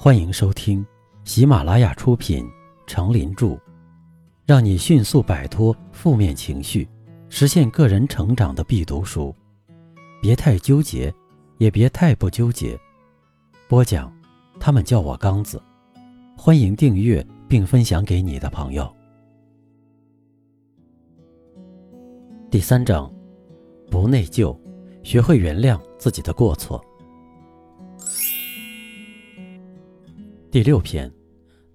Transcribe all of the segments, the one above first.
欢迎收听喜马拉雅出品《成林著》，让你迅速摆脱负面情绪，实现个人成长的必读书。别太纠结，也别太不纠结。播讲，他们叫我刚子。欢迎订阅并分享给你的朋友。第三章，不内疚，学会原谅自己的过错。第六篇，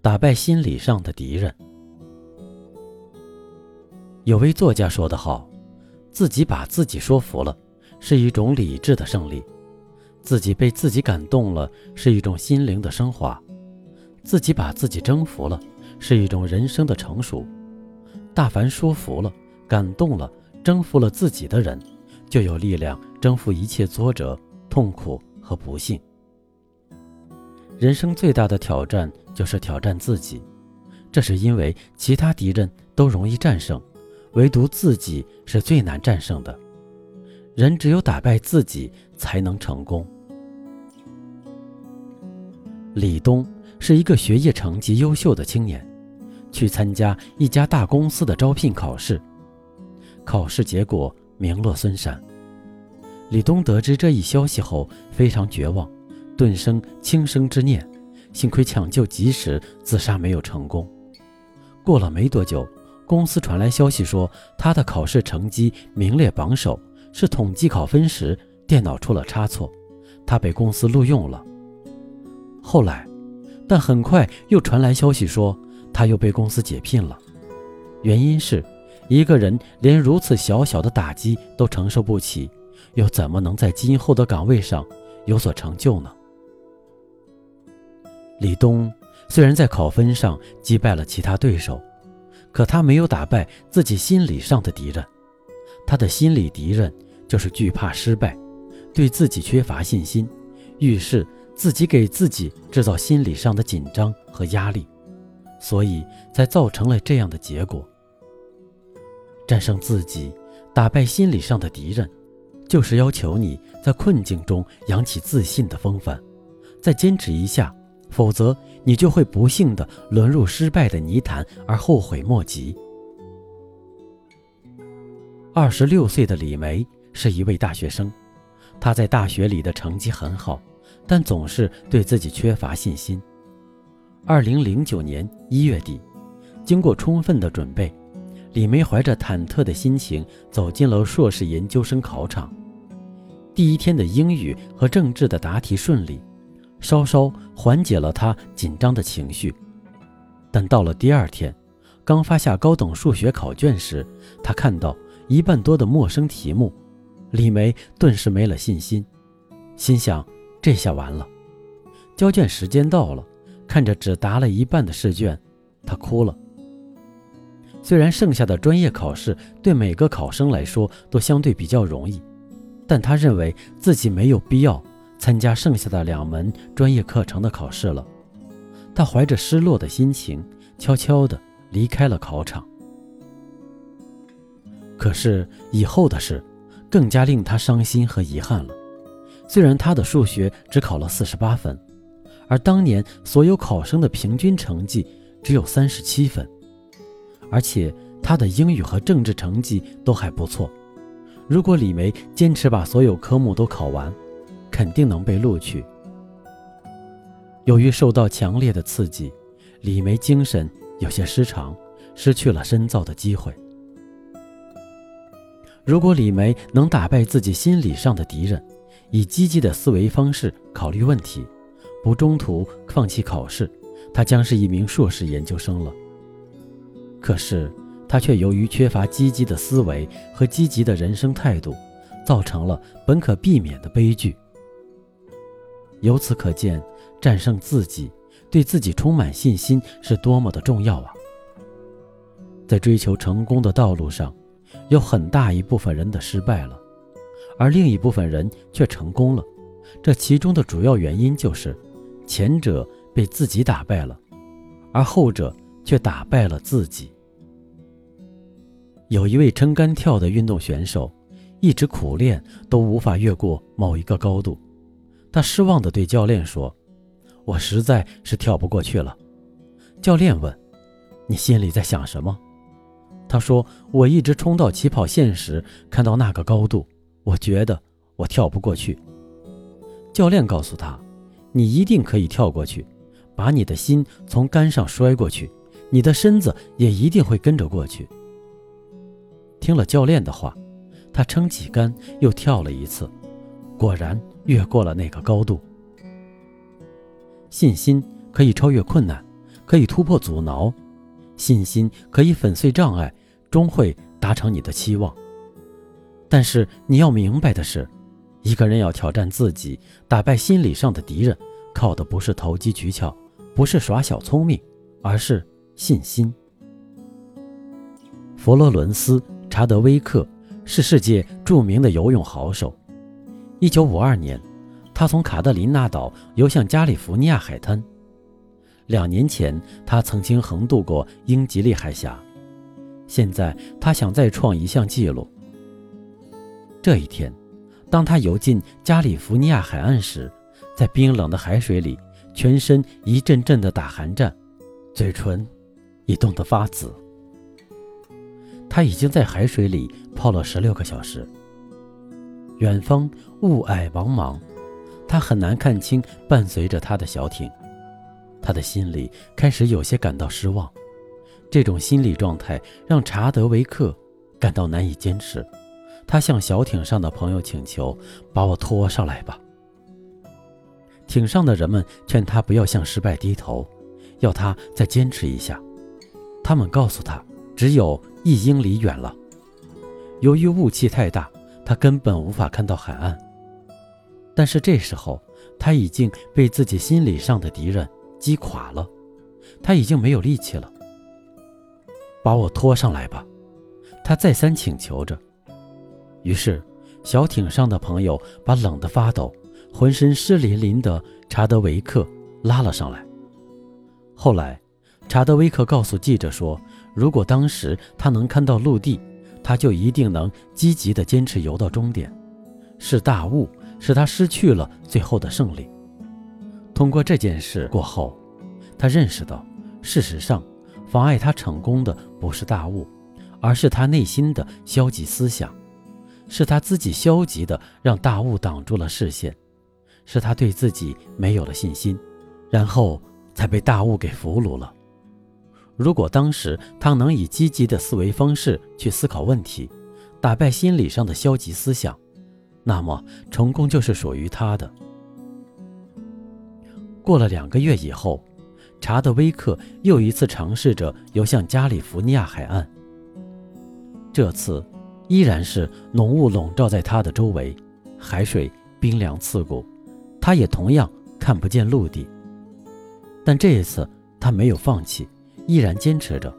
打败心理上的敌人。有位作家说得好：“自己把自己说服了，是一种理智的胜利；自己被自己感动了，是一种心灵的升华；自己把自己征服了，是一种人生的成熟。大凡说服了、感动了、征服了自己的人，就有力量征服一切挫折、痛苦和不幸。”人生最大的挑战就是挑战自己，这是因为其他敌人都容易战胜，唯独自己是最难战胜的。人只有打败自己，才能成功。李东是一个学业成绩优秀的青年，去参加一家大公司的招聘考试，考试结果名落孙山。李东得知这一消息后，非常绝望。顿生轻生之念，幸亏抢救及时，自杀没有成功。过了没多久，公司传来消息说他的考试成绩名列榜首，是统计考分时电脑出了差错，他被公司录用了。后来，但很快又传来消息说他又被公司解聘了，原因是一个人连如此小小的打击都承受不起，又怎么能在今后的岗位上有所成就呢？李东虽然在考分上击败了其他对手，可他没有打败自己心理上的敌人。他的心理敌人就是惧怕失败，对自己缺乏信心，遇事自己给自己制造心理上的紧张和压力，所以才造成了这样的结果。战胜自己，打败心理上的敌人，就是要求你在困境中扬起自信的风帆，再坚持一下。否则，你就会不幸的沦入失败的泥潭而后悔莫及。二十六岁的李梅是一位大学生，她在大学里的成绩很好，但总是对自己缺乏信心。二零零九年一月底，经过充分的准备，李梅怀着忐忑的心情走进了硕士研究生考场。第一天的英语和政治的答题顺利。稍稍缓解了他紧张的情绪，但到了第二天，刚发下高等数学考卷时，他看到一半多的陌生题目，李梅顿时没了信心，心想这下完了。交卷时间到了，看着只答了一半的试卷，他哭了。虽然剩下的专业考试对每个考生来说都相对比较容易，但他认为自己没有必要。参加剩下的两门专业课程的考试了，他怀着失落的心情，悄悄地离开了考场。可是以后的事，更加令他伤心和遗憾了。虽然他的数学只考了四十八分，而当年所有考生的平均成绩只有三十七分，而且他的英语和政治成绩都还不错。如果李梅坚持把所有科目都考完，肯定能被录取。由于受到强烈的刺激，李梅精神有些失常，失去了深造的机会。如果李梅能打败自己心理上的敌人，以积极的思维方式考虑问题，不中途放弃考试，她将是一名硕士研究生了。可是，她却由于缺乏积极的思维和积极的人生态度，造成了本可避免的悲剧。由此可见，战胜自己，对自己充满信心是多么的重要啊！在追求成功的道路上，有很大一部分人的失败了，而另一部分人却成功了。这其中的主要原因就是，前者被自己打败了，而后者却打败了自己。有一位撑杆跳的运动选手，一直苦练都无法越过某一个高度。他失望地对教练说：“我实在是跳不过去了。教练问：“你心里在想什么？”他说：“我一直冲到起跑线时，看到那个高度，我觉得我跳不过去。”教练告诉他：“你一定可以跳过去，把你的心从杆上摔过去，你的身子也一定会跟着过去。”听了教练的话，他撑起杆又跳了一次，果然越过了那个高度。信心可以超越困难，可以突破阻挠，信心可以粉碎障碍，终会达成你的期望。但是你要明白的是。一个人要挑战自己，打败心理上的敌人，靠的不是投机取巧，不是耍小聪明，而是信心。佛罗伦斯·查德威克是世界著名的游泳好手。一九五二年，他从卡特琳娜岛游向加利福尼亚海滩。两年前，他曾经横渡过英吉利海峡。现在，他想再创一项纪录。这一天。当他游进加利福尼亚海岸时，在冰冷的海水里，全身一阵阵的打寒战，嘴唇已冻得发紫。他已经在海水里泡了十六个小时。远方雾霭茫茫，他很难看清伴随着他的小艇。他的心里开始有些感到失望。这种心理状态让查德维克感到难以坚持。他向小艇上的朋友请求：“把我拖上来吧。”艇上的人们劝他不要向失败低头，要他再坚持一下。他们告诉他，只有一英里远了。由于雾气太大，他根本无法看到海岸。但是这时候，他已经被自己心理上的敌人击垮了，他已经没有力气了。把我拖上来吧，他再三请求着。于是，小艇上的朋友把冷得发抖、浑身湿淋淋的查德维克拉了上来。后来，查德维克告诉记者说：“如果当时他能看到陆地，他就一定能积极地坚持游到终点。是大雾使他失去了最后的胜利。”通过这件事过后，他认识到，事实上，妨碍他成功的不是大雾，而是他内心的消极思想。是他自己消极的，让大雾挡住了视线，是他对自己没有了信心，然后才被大雾给俘虏了。如果当时他能以积极的思维方式去思考问题，打败心理上的消极思想，那么成功就是属于他的。过了两个月以后，查德威克又一次尝试着游向加利福尼亚海岸，这次。依然是浓雾笼罩在他的周围，海水冰凉刺骨，他也同样看不见陆地。但这一次他没有放弃，依然坚持着。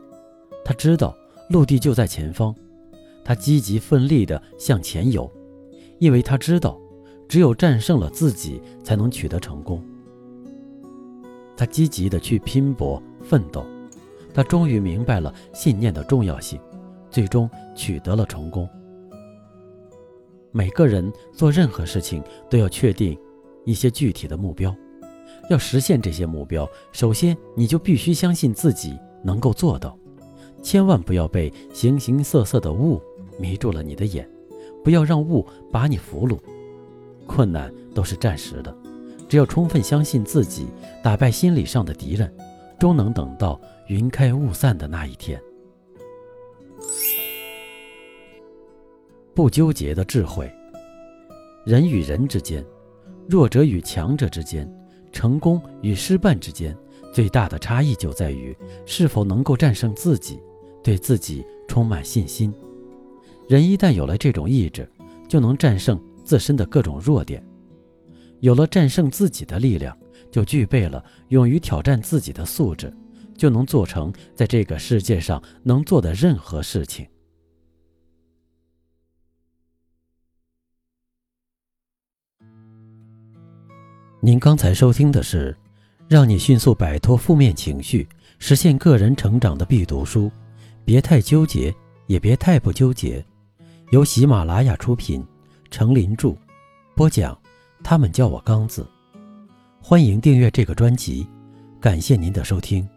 他知道陆地就在前方，他积极奋力地向前游，因为他知道，只有战胜了自己，才能取得成功。他积极地去拼搏奋斗，他终于明白了信念的重要性。最终取得了成功。每个人做任何事情都要确定一些具体的目标，要实现这些目标，首先你就必须相信自己能够做到。千万不要被形形色色的雾迷住了你的眼，不要让雾把你俘虏。困难都是暂时的，只要充分相信自己，打败心理上的敌人，终能等到云开雾散的那一天。不纠结的智慧。人与人之间，弱者与强者之间，成功与失败之间，最大的差异就在于是否能够战胜自己，对自己充满信心。人一旦有了这种意志，就能战胜自身的各种弱点。有了战胜自己的力量，就具备了勇于挑战自己的素质，就能做成在这个世界上能做的任何事情。您刚才收听的是，让你迅速摆脱负面情绪，实现个人成长的必读书。别太纠结，也别太不纠结。由喜马拉雅出品，程林著，播讲。他们叫我刚子。欢迎订阅这个专辑，感谢您的收听。